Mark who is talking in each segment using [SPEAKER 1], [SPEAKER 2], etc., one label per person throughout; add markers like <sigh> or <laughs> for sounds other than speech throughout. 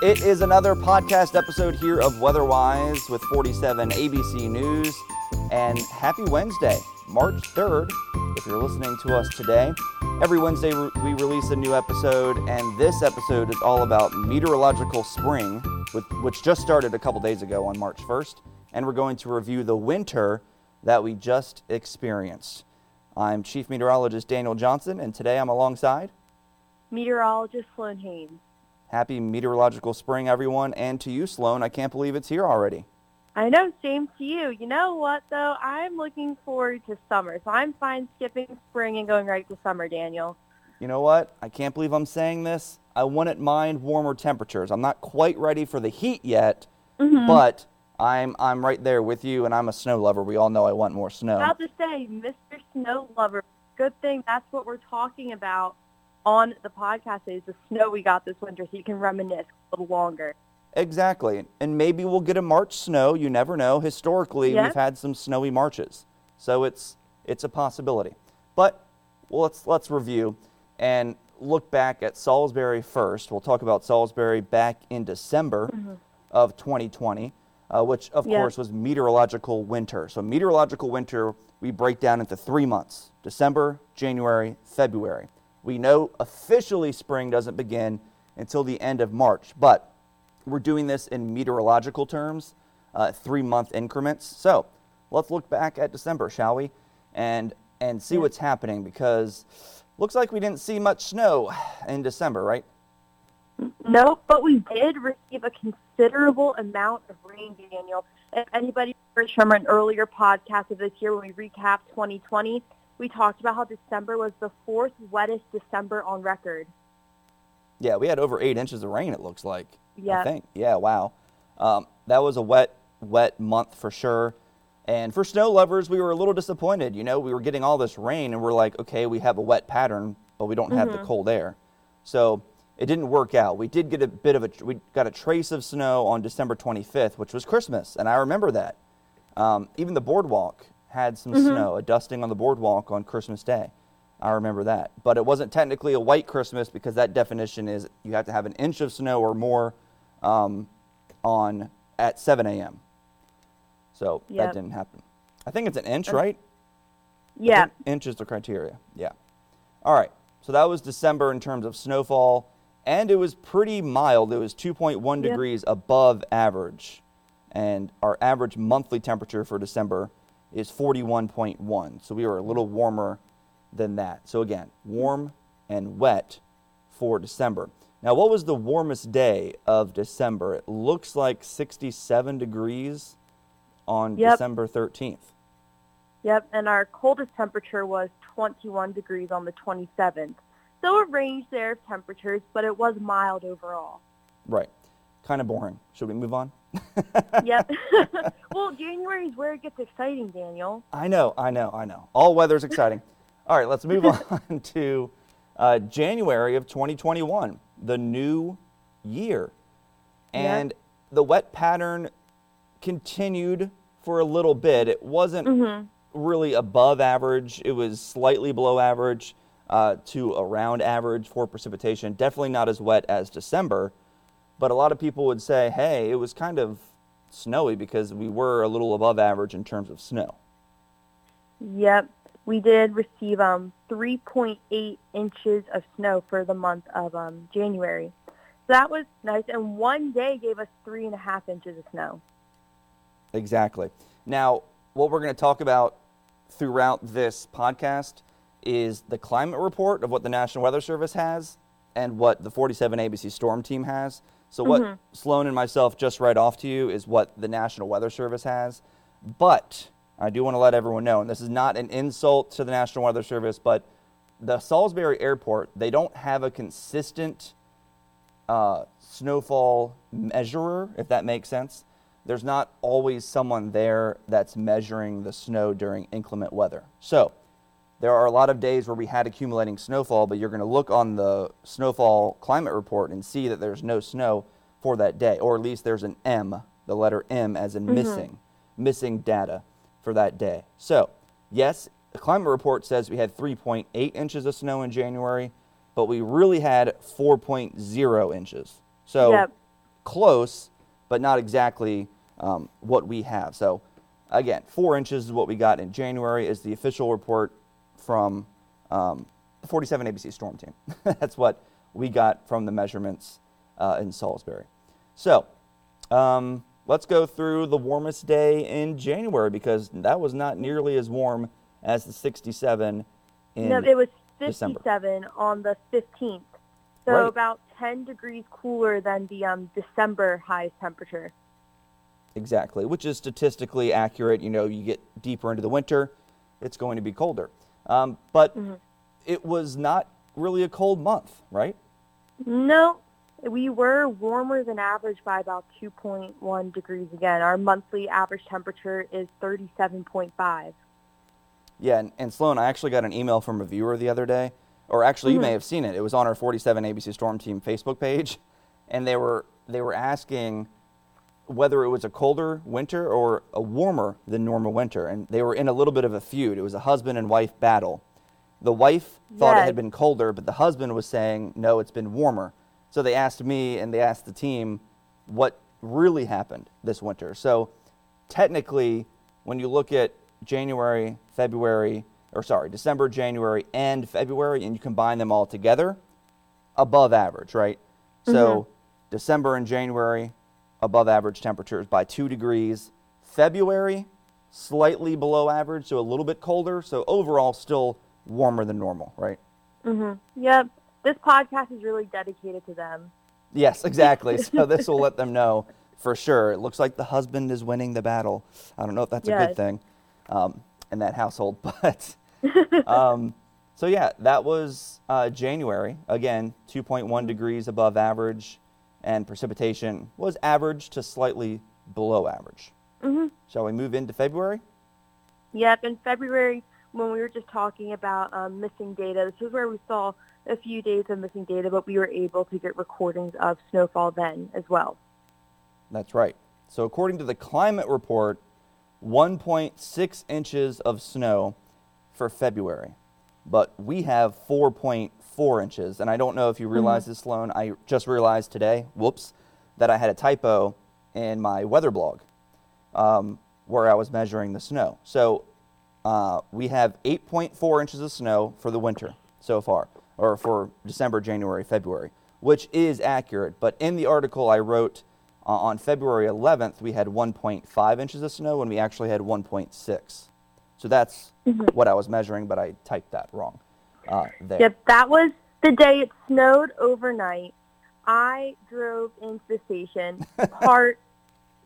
[SPEAKER 1] It is another podcast episode here of Weatherwise with 47 ABC News. And happy Wednesday, March 3rd, if you're listening to us today. Every Wednesday, we release a new episode, and this episode is all about meteorological spring, which just started a couple days ago on March 1st. And we're going to review the winter that we just experienced. I'm Chief Meteorologist Daniel Johnson, and today I'm alongside
[SPEAKER 2] Meteorologist Sloan Haynes.
[SPEAKER 1] Happy meteorological spring, everyone, and to you, Sloan. I can't believe it's here already.
[SPEAKER 2] I know, same to you. You know what, though? I'm looking forward to summer, so I'm fine skipping spring and going right to summer, Daniel.
[SPEAKER 1] You know what? I can't believe I'm saying this. I wouldn't mind warmer temperatures. I'm not quite ready for the heat yet, mm-hmm. but I'm I'm right there with you, and I'm a snow lover. We all know I want more snow.
[SPEAKER 2] About to say, Mr. Snow Lover. Good thing that's what we're talking about on the podcast is the snow we got this winter so you can reminisce a little longer.
[SPEAKER 1] Exactly. And maybe we'll get a March snow. You never know. Historically, we've had some snowy Marches. So it's it's a possibility. But well, let's let's review and look back at Salisbury first. We'll talk about Salisbury back in December mm-hmm. of 2020, uh, which of course was meteorological winter. So meteorological winter we break down into three months: December, January, February. We know officially spring doesn't begin until the end of March, but we're doing this in meteorological terms, uh, three month increments. So let's look back at December, shall we? And, and see what's happening because looks like we didn't see much snow in December, right?
[SPEAKER 2] No, but we did receive a considerable amount of rain, Daniel. If anybody remembers from an earlier podcast of this year when we recapped 2020, we talked about how December was the fourth wettest December on record.
[SPEAKER 1] Yeah, we had over eight inches of rain. It looks like. Yeah. I think. Yeah. Wow. Um, that was a wet, wet month for sure. And for snow lovers, we were a little disappointed. You know, we were getting all this rain, and we're like, okay, we have a wet pattern, but we don't have mm-hmm. the cold air. So it didn't work out. We did get a bit of a, we got a trace of snow on December 25th, which was Christmas, and I remember that. Um, even the boardwalk had some mm-hmm. snow, a dusting on the boardwalk on Christmas Day. I remember that. But it wasn't technically a white Christmas because that definition is you have to have an inch of snow or more um, on at 7 a.m. So yep. that didn't happen. I think it's an inch, right?
[SPEAKER 2] Yeah.
[SPEAKER 1] Inch is the criteria. Yeah. All right. So that was December in terms of snowfall, and it was pretty mild. It was 2.1 yep. degrees above average, and our average monthly temperature for December is 41.1. So we were a little warmer than that. So again, warm and wet for December. Now, what was the warmest day of December? It looks like 67 degrees on yep. December 13th.
[SPEAKER 2] Yep, and our coldest temperature was 21 degrees on the 27th. So a range there of temperatures, but it was mild overall.
[SPEAKER 1] Right. Kind of boring. Should we move on? <laughs>
[SPEAKER 2] yep. <laughs> well, January is where it gets exciting, Daniel.
[SPEAKER 1] I know, I know, I know. All weather's exciting. <laughs> All right, let's move on to uh, January of 2021, the new year. And yep. the wet pattern continued for a little bit. It wasn't mm-hmm. really above average, it was slightly below average uh, to around average for precipitation. Definitely not as wet as December. But a lot of people would say, hey, it was kind of snowy because we were a little above average in terms of snow.
[SPEAKER 2] Yep. We did receive um, 3.8 inches of snow for the month of um, January. So that was nice. And one day gave us three and a half inches of snow.
[SPEAKER 1] Exactly. Now, what we're going to talk about throughout this podcast is the climate report of what the National Weather Service has and what the 47 ABC Storm Team has. So what mm-hmm. Sloan and myself just read off to you is what the National Weather Service has. But I do want to let everyone know, and this is not an insult to the National Weather Service, but the Salisbury Airport, they don't have a consistent uh, snowfall measurer, if that makes sense. There's not always someone there that's measuring the snow during inclement weather. So there are a lot of days where we had accumulating snowfall, but you're going to look on the snowfall climate report and see that there's no snow for that day, or at least there's an M, the letter M as in mm-hmm. missing, missing data for that day. So, yes, the climate report says we had 3.8 inches of snow in January, but we really had 4.0 inches. So
[SPEAKER 2] Yep.
[SPEAKER 1] close, but not exactly um, what we have. So again, four inches is what we got in January is the official report from um, the 47 ABC storm team. <laughs> That's what we got from the measurements uh, in Salisbury. So um, let's go through the warmest day in January because that was not nearly as warm as the 67 in
[SPEAKER 2] No, it was
[SPEAKER 1] December.
[SPEAKER 2] 57 on the 15th. So
[SPEAKER 1] Right.
[SPEAKER 2] about 10 degrees cooler than the um, December highest temperature.
[SPEAKER 1] Exactly, which is statistically accurate. You know, you get deeper into the winter, it's going to be colder. Um, but it was not really a cold month, right?
[SPEAKER 2] No, we were warmer than average by about 2.1 degrees again. Our monthly average temperature is 37.5.
[SPEAKER 1] Yeah, and, and Sloan, I actually got an email from a viewer the other day, or actually you may have seen it. It was on our 47 ABC Storm Team Facebook page, and they were they were asking whether it was a colder winter or a warmer than normal winter, and they were in a little bit of a feud. It was a husband and wife battle. The wife thought it had been colder, but the husband was saying no, it's been warmer. So they asked me and they asked the team what really happened this winter. So technically, when you look at January, February, or sorry, December, January, and February, and you combine them all together, above average, right? So mm-hmm. December and January, above average temperatures by two degrees. February, slightly below average, so a little bit colder. So overall, still warmer than normal, right? Mm-hmm.
[SPEAKER 2] Yep, this podcast is really dedicated to them.
[SPEAKER 1] Yes, exactly. <laughs> so this will let them know for sure. It looks like the husband is winning the battle. I don't know if that's a good thing um, in that household, <laughs> but <laughs> um, so yeah, that was uh, January. Again, 2.1 degrees above average, and precipitation was average to slightly below average.
[SPEAKER 2] hmm
[SPEAKER 1] Shall we move into February?
[SPEAKER 2] Yep, in February, when we were just talking about um, missing data, this is where we saw a few days of missing data, but we were able to get recordings of snowfall then as well.
[SPEAKER 1] That's right. So, according to the climate report, 1.6 inches of snow for February, but we have 4.4 inches. And I don't know if you realize this, Sloan. I just realized today, whoops, that I had a typo in my weather blog um, where I was measuring the snow. So, uh, we have 8.4 inches of snow for the winter so far, or for December, January, February, which is accurate. But in the article I wrote uh, on February 11th, we had 1.5 inches of snow, and we actually had 1.6. So that's what I was measuring, but I typed that wrong uh, there.
[SPEAKER 2] Yep, that was the day it snowed overnight. I drove into the station, <laughs> parked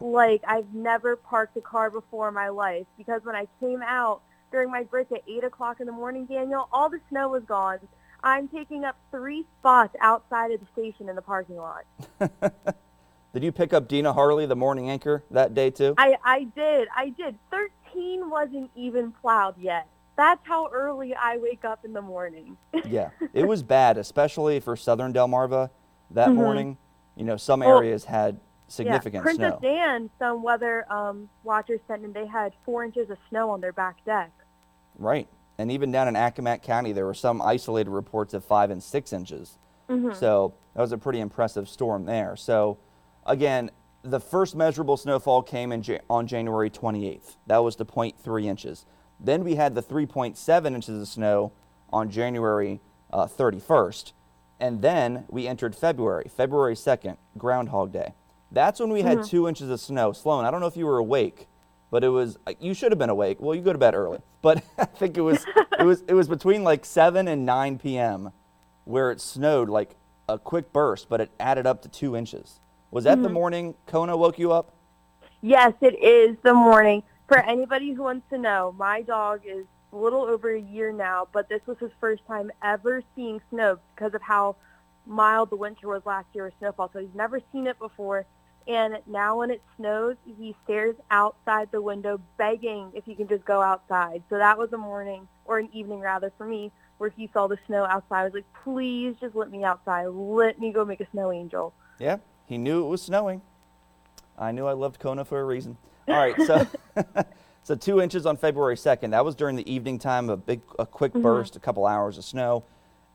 [SPEAKER 2] like I've never parked a car before in my life because when I came out during my break at 8 o'clock in the morning, Daniel, all the snow was gone. I'm taking up three spots outside of the station in the parking lot. <laughs>
[SPEAKER 1] Did you pick up Dina Harley, the morning anchor, that day too?
[SPEAKER 2] I, I did. I did. 13 wasn't even plowed yet. That's how early I wake up in the morning. <laughs>
[SPEAKER 1] yeah, it was bad, especially for southern Delmarva that morning. You know, some
[SPEAKER 2] Mm-hmm. Well,
[SPEAKER 1] areas had significant
[SPEAKER 2] yeah, Princess
[SPEAKER 1] snow.
[SPEAKER 2] Dan, some weather um, watchers sent in, they had four inches of snow on their back deck.
[SPEAKER 1] Right. And even down in Accomack County, there were some isolated reports of five and six inches. So that was a pretty impressive storm there. So, again, the first measurable snowfall came in Ja- on January 28th. That was the 0.3 inches. Then we had the 3.7 inches of snow on January uh, 31st. And then we entered February, February 2nd, Groundhog Day. That's when we had two inches of snow. Sloan, I don't know if you were awake, but it was you should have been awake. Well, you go to bed early, but <laughs> I think it was it was it was between like 7 and 9 p.m. where it snowed like a quick burst, but it added up to two inches. Was that the morning Kona woke you up?
[SPEAKER 2] Yes, it is the morning. For anybody who wants to know, my dog is a little over a year now, but this was his first time ever seeing snow because of how mild the winter was last year with snowfall. So he's never seen it before. And now when it snows, he stares outside the window begging if he can just go outside. So that was a morning, or an evening rather, for me, where he saw the snow outside. I was like, please just let me outside. Let me go make a snow angel.
[SPEAKER 1] Yeah, he knew it was snowing. I knew I loved Kona for a reason. All right, so <laughs> <laughs> So two inches on February 2nd. That was during the evening time, a big, a quick burst, a couple hours of snow.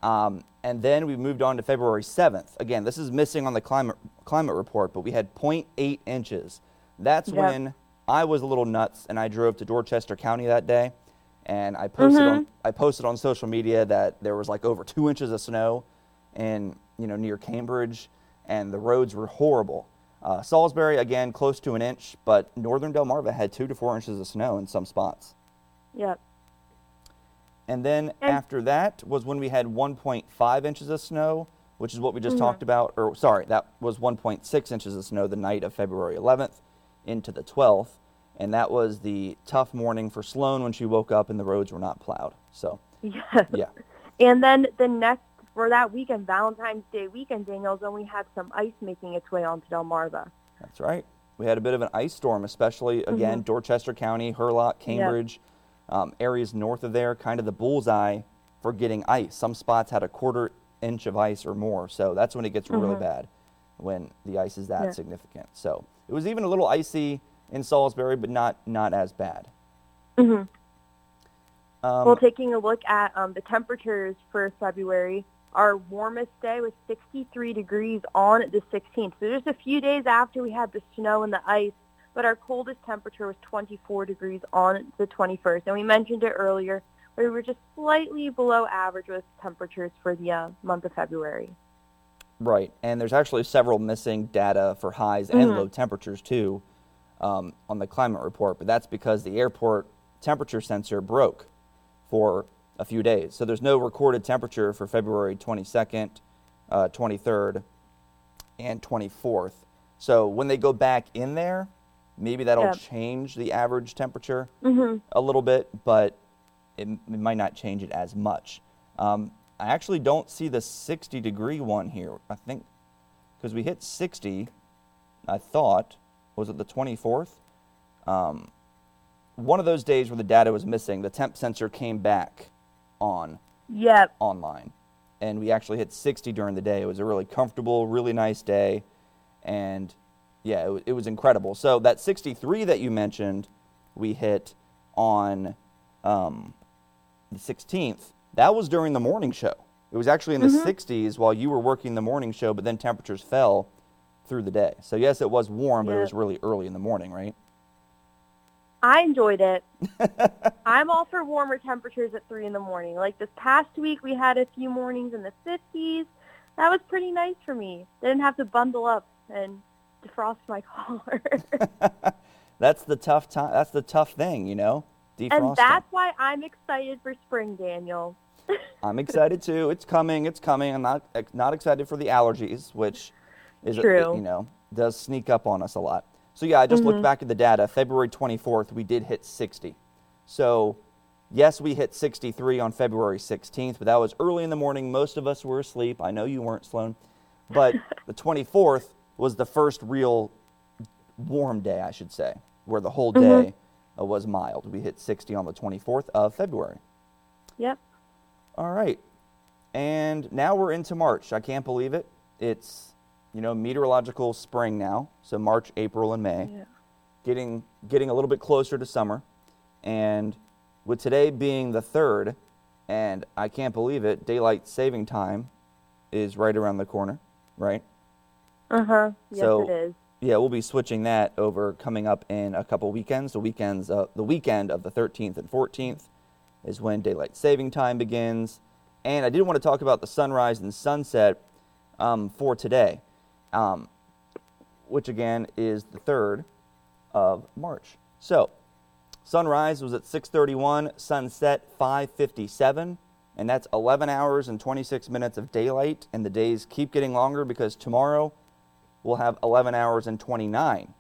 [SPEAKER 1] Um, and then we moved on to February 7th. Again, this is missing on the climate, climate report, but we had 0.8 inches. That's
[SPEAKER 2] Yep.
[SPEAKER 1] when I was a little nuts and I drove to Dorchester County that day. And I posted, on, I posted on social media that there was like over two inches of snow in, you know, near Cambridge, and the roads were horrible. Uh, Salisbury, again, close to an inch, but northern Delmarva had two to four inches of snow in some spots.
[SPEAKER 2] Yep.
[SPEAKER 1] And then
[SPEAKER 2] And-
[SPEAKER 1] after that was when we had 1.5 inches of snow, which is what we just
[SPEAKER 2] Mhm.
[SPEAKER 1] talked about. Or sorry, that was 1.6 inches of snow the night of February 11th into the 12th. And that was the tough morning for Sloan when she woke up and the roads were not plowed. So, <laughs>
[SPEAKER 2] Yes.
[SPEAKER 1] yeah.
[SPEAKER 2] And then the next for that weekend, Valentine's Day weekend, Daniel's then we had some ice making its way onto Delmarva.
[SPEAKER 1] That's right. We had a bit of an ice storm, especially again Dorchester County, Hurlock, Cambridge, um, areas north of there, kind of the bullseye for getting ice. Some spots had a quarter inch of ice or more, so that's when it gets really
[SPEAKER 2] Mhm.
[SPEAKER 1] bad, when the ice is that
[SPEAKER 2] Yeah.
[SPEAKER 1] significant. So it was even a little icy in Salisbury, but not not as bad.
[SPEAKER 2] hmm
[SPEAKER 1] Um,
[SPEAKER 2] well, taking a look at um, the temperatures for February, our warmest day was 63 degrees on the 16th. So just a few days after we had the snow and the ice, but our coldest temperature was 24 degrees on the 21st. And we mentioned it earlier, we were just slightly below average with temperatures for the uh, month of February.
[SPEAKER 1] Right, and there's actually several missing data for highs and
[SPEAKER 2] Mhm.
[SPEAKER 1] low temperatures too um, on the climate report, but that's because the airport temperature sensor broke for a few days. So there's no recorded temperature for February 22nd, uh, 23rd, and 24th. So when they go back in there, maybe that'll
[SPEAKER 2] Yeah.
[SPEAKER 1] change the average temperature
[SPEAKER 2] hmm
[SPEAKER 1] a little bit, but it, it might not change it as much. Um, I actually don't see the 60 degree one here. I think because we hit 60, I thought, was it the 24th? Um, one of those days where the data was missing, the temp sensor came back on
[SPEAKER 2] Yep.
[SPEAKER 1] online. And we actually hit 60 during the day. It was a really comfortable, really nice day. And yeah, it, wa- it was incredible. So that 63 that you mentioned, we hit on um, the 16th. That was during the morning show. It was actually in the 60s while you were working the morning show, but then temperatures fell through the day. So yes, it was warm, but it was really early in the morning, right?
[SPEAKER 2] I enjoyed it. <laughs> I'm all for warmer temperatures at 3 in the morning. Like this past week, we had a few mornings in the 50s. That was pretty nice for me. Didn't have to bundle up and defrost my <laughs> collar. <laughs>
[SPEAKER 1] That's the tough time. That's the tough thing, you know. Defrosting.
[SPEAKER 2] and that's why I'm excited for spring, Daniel.
[SPEAKER 1] I'm excited too. It's coming. It's coming. I'm not not excited for the allergies, which is
[SPEAKER 2] True.
[SPEAKER 1] you know does sneak up on us a lot. So yeah, I just looked back at the data. February 24th, we did hit 60. So yes, we hit 63 on February 16th, but that was early in the morning. Most of us were asleep. I know you weren't, Sloan. But <laughs> the 24th was the first real warm day, I should say, where the whole day uh, was mild. We hit 60 on the 24th of February.
[SPEAKER 2] Yep.
[SPEAKER 1] All right. And now we're into March. I can't believe it. It's, you know, meteorological spring now. So March, April, and May.
[SPEAKER 2] Yeah.
[SPEAKER 1] Getting getting a little bit closer to summer. And with today being the 3rd, and I can't believe it, daylight saving time is right around the corner, right?
[SPEAKER 2] Uh-huh. Yes,
[SPEAKER 1] So-
[SPEAKER 2] it is.
[SPEAKER 1] Yeah, we'll be switching that over coming up in a couple weekends. The weekends, uh, the weekend of the 13th and 14th is when daylight saving time begins. And I did want to talk about the sunrise and sunset um, for today, um, which again is the 3rd of March. So, sunrise was at 6:31, sunset 5:57, and that's 11 hours and 26 minutes of daylight. And the days keep getting longer because tomorrow we'll have 11 hours and 29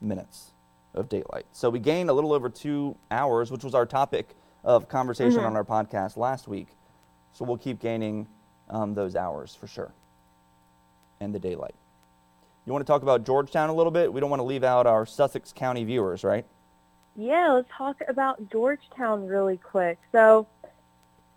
[SPEAKER 1] minutes of daylight. So we gained a little over two hours, which was our topic of conversation on our podcast last week. So we'll keep gaining um, those hours for sure and the daylight. You want to talk about Georgetown a little bit? We don't want to leave out our Sussex County viewers, right?
[SPEAKER 2] Yeah, let's talk about Georgetown really quick. So,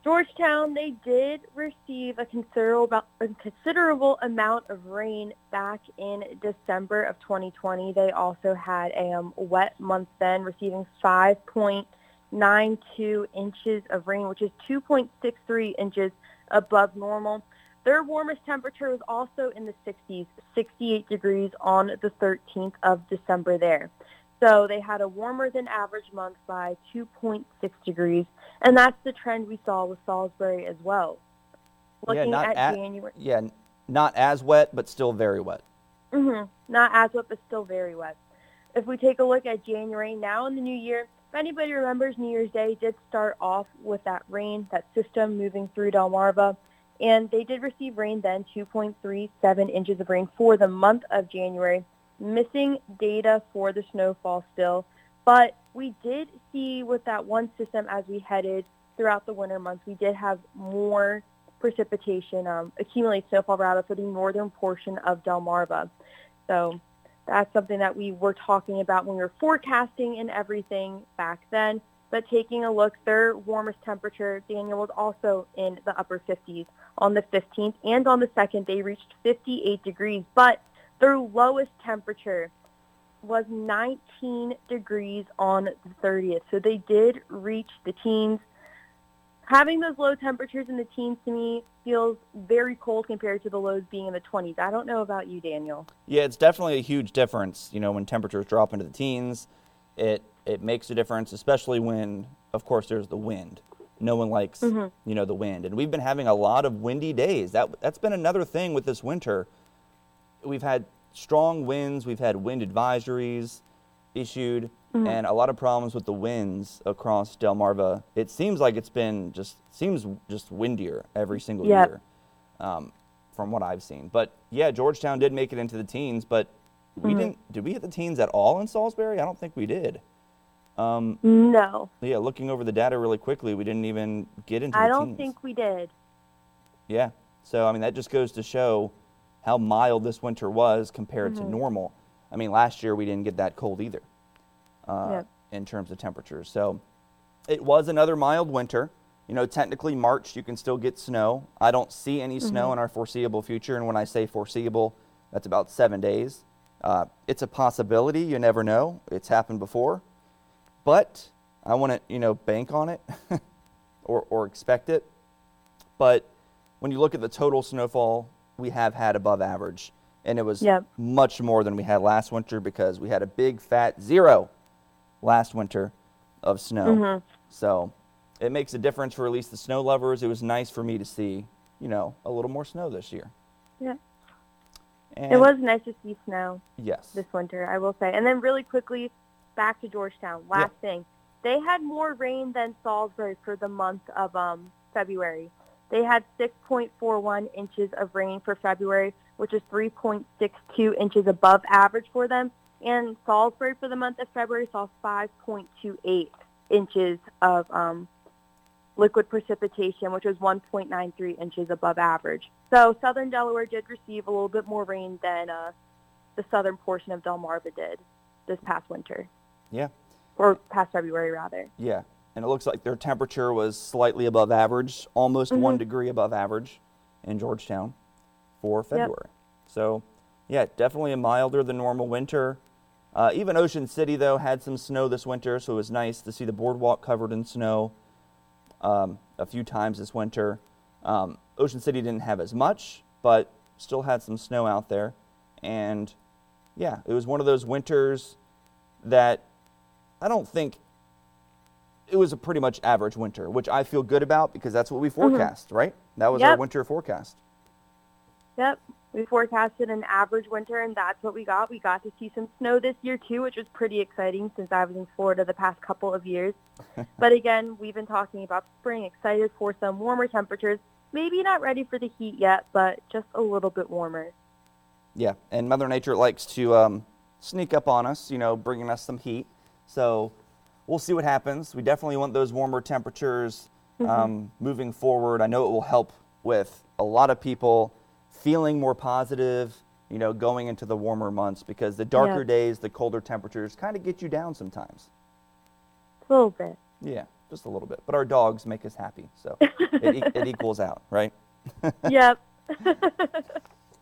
[SPEAKER 2] Georgetown, they did receive a considerable, a considerable amount of rain back in December of 2020. They also had a um, wet month then, receiving 5.92 inches of rain, which is 2.63 inches above normal. Their warmest temperature was also in the 60s, 68 degrees on the 13th of December there. So they had a warmer than average month by 2.6 degrees, and that's the trend we saw with Salisbury as well. Looking
[SPEAKER 1] yeah,
[SPEAKER 2] at,
[SPEAKER 1] at
[SPEAKER 2] January,
[SPEAKER 1] yeah, not as wet, but still very wet.
[SPEAKER 2] hmm not as wet, but still very wet. If we take a look at January now in the new year, if anybody remembers, New Year's Day did start off with that rain, that system moving through Delmarva, and they did receive rain then, 2.37 inches of rain for the month of January missing data for the snowfall still, but we did see with that one system as we headed throughout the winter months, we did have more precipitation, um, accumulate snowfall rather for the northern portion of Delmarva. So that's something that we were talking about when we were forecasting and everything back then. But taking a look, their warmest temperature, Daniel, was also in the upper 50s on the 15th and on the 2nd. They reached 58 degrees, but their lowest temperature was 19 degrees on the 30th. So they did reach the teens. Having those low temperatures in the teens to me feels very cold compared to the lows being in the 20s. I don't know about you, Daniel.
[SPEAKER 1] Yeah, it's definitely a huge difference. You know, when temperatures drop into the teens, it it makes a difference, especially when, of course, there's the wind. No one likes,
[SPEAKER 2] Mhm.
[SPEAKER 1] you know, the wind, and we've been having a lot of windy days. That that's been another thing with this winter. We've had strong winds. We've had wind advisories issued,
[SPEAKER 2] Mhm.
[SPEAKER 1] and a lot of problems with the winds across Delmarva. It seems like it's been just seems just windier every single
[SPEAKER 2] Yep.
[SPEAKER 1] year, um, from what I've seen. But yeah, Georgetown did make it into the teens, but we
[SPEAKER 2] Mhm.
[SPEAKER 1] didn't. Did we hit the teens at all in Salisbury? I don't think we did. Um,
[SPEAKER 2] No,
[SPEAKER 1] yeah, looking over the data really quickly, we didn't even get into
[SPEAKER 2] I don't
[SPEAKER 1] teens.
[SPEAKER 2] think we did.
[SPEAKER 1] Yeah. So I mean, that just goes to show how mild this winter was compared to
[SPEAKER 2] Mhm.
[SPEAKER 1] normal. I mean, last year we didn't get that cold either, uh,
[SPEAKER 2] Yep.
[SPEAKER 1] in terms of temperatures. So it was another mild winter. You know, technically March you can still get snow. I don't see any snow
[SPEAKER 2] Mhm.
[SPEAKER 1] in our foreseeable future, and when I say foreseeable, that's about seven days. Uh, it's a possibility. You never know. It's happened before, but I want to you know bank on it <laughs> or or expect it. But when you look at the total snowfall we have had above average, and it was
[SPEAKER 2] Yep.
[SPEAKER 1] much more than we had last winter because we had a big fat zero last winter of snow.
[SPEAKER 2] Mhm.
[SPEAKER 1] So it makes a difference for at least the snow lovers. It was nice for me to see, you know, a little more snow this year.
[SPEAKER 2] Yeah.
[SPEAKER 1] And
[SPEAKER 2] It was nice to see snow
[SPEAKER 1] yes.
[SPEAKER 2] this winter, I will say. And then really quickly, back to Georgetown. Last thing, they had more rain than Salisbury for the month of um, February. They had 6.41 inches of rain for February, which is 3.62 inches above average for them. And Salisbury for the month of February saw 5.28 inches of um, liquid precipitation, which was 1.93 inches above average. So southern Delaware did receive a little bit more rain than uh, the southern portion of Delmarva did this past winter,
[SPEAKER 1] Yeah.
[SPEAKER 2] or past February rather.
[SPEAKER 1] Yeah. And it looks like their temperature was slightly above average, almost one
[SPEAKER 2] Mhm.
[SPEAKER 1] degree above average in Georgetown for February. So, yeah, definitely a milder than normal winter. Uh, even Ocean City, though, had some snow this winter, so it was nice to see the boardwalk covered in snow um, a few times this winter. Um, Ocean City didn't have as much, but still had some snow out there. And yeah, it was one of those winters that I don't think it was a pretty much average winter, which I feel good about because that's what we forecast, right? That was our winter forecast.
[SPEAKER 2] Yep. We forecasted an average winter, and that's what we got. We got to see some snow this year, too, which was pretty exciting since I was in Florida the past couple of years. <laughs> but again, we've been talking about spring, excited for some warmer temperatures. Maybe not ready for the heat yet, but just a little bit warmer.
[SPEAKER 1] Yeah, and Mother Nature likes to um, sneak up on us, you know, bringing us some heat. So we'll see what happens. We definitely want those warmer temperatures um, moving forward. I know it will help with a lot of people feeling more positive, you know, going into the warmer months because the darker
[SPEAKER 2] Yeah.
[SPEAKER 1] days, the colder temperatures kind of get you down sometimes.
[SPEAKER 2] A little bit.
[SPEAKER 1] Yeah. just a little bit. But our dogs make us happy, so it, e- it equals out, right? <laughs>
[SPEAKER 2] yep.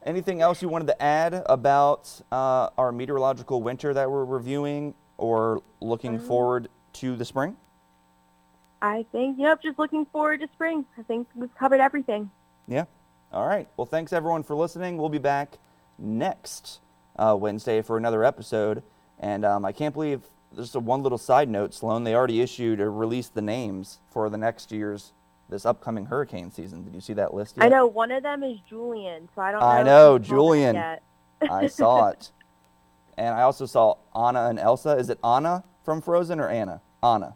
[SPEAKER 1] Anything else you wanted to add about uh, our meteorological winter that we're reviewing or looking forward to the spring?
[SPEAKER 2] I think, yep, just looking forward to spring. I think we've covered everything.
[SPEAKER 1] Yeah. All right. Well, thanks everyone for listening. We'll be back next uh, Wednesday for another episode. And um, I can't believe, just a one little side note, Sloan, they already issued or released the names for the next year's, this upcoming hurricane season. Did you see that list yet?
[SPEAKER 2] I know one of them is Julian, so I don't know.
[SPEAKER 1] I know,
[SPEAKER 2] he's called it
[SPEAKER 1] Julian. I saw it. <laughs> And I also saw Anna and Elsa. Is it Anna from Frozen or Anna? Anna.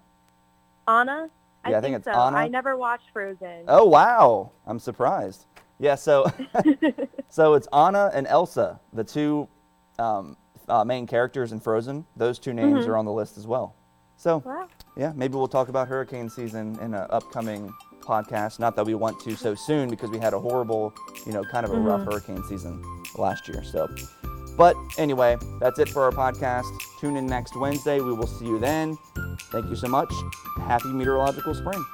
[SPEAKER 2] Anna? I
[SPEAKER 1] Yeah, I
[SPEAKER 2] think,
[SPEAKER 1] think it's
[SPEAKER 2] so.
[SPEAKER 1] Anna.
[SPEAKER 2] I never watched Frozen.
[SPEAKER 1] Oh wow! I'm surprised. Yeah, so <laughs> so it's Anna and Elsa, the two um, uh, main characters in Frozen. Those two names
[SPEAKER 2] Mhm.
[SPEAKER 1] are on the list as well. So
[SPEAKER 2] Wow.
[SPEAKER 1] yeah, maybe we'll talk about hurricane season in an upcoming podcast. Not that we want to so soon because we had a horrible, you know, kind of a rough hurricane season last year. So, but anyway, that's it for our podcast. Tune in next Wednesday. We will see you then. Thank you so much. Happy meteorological spring.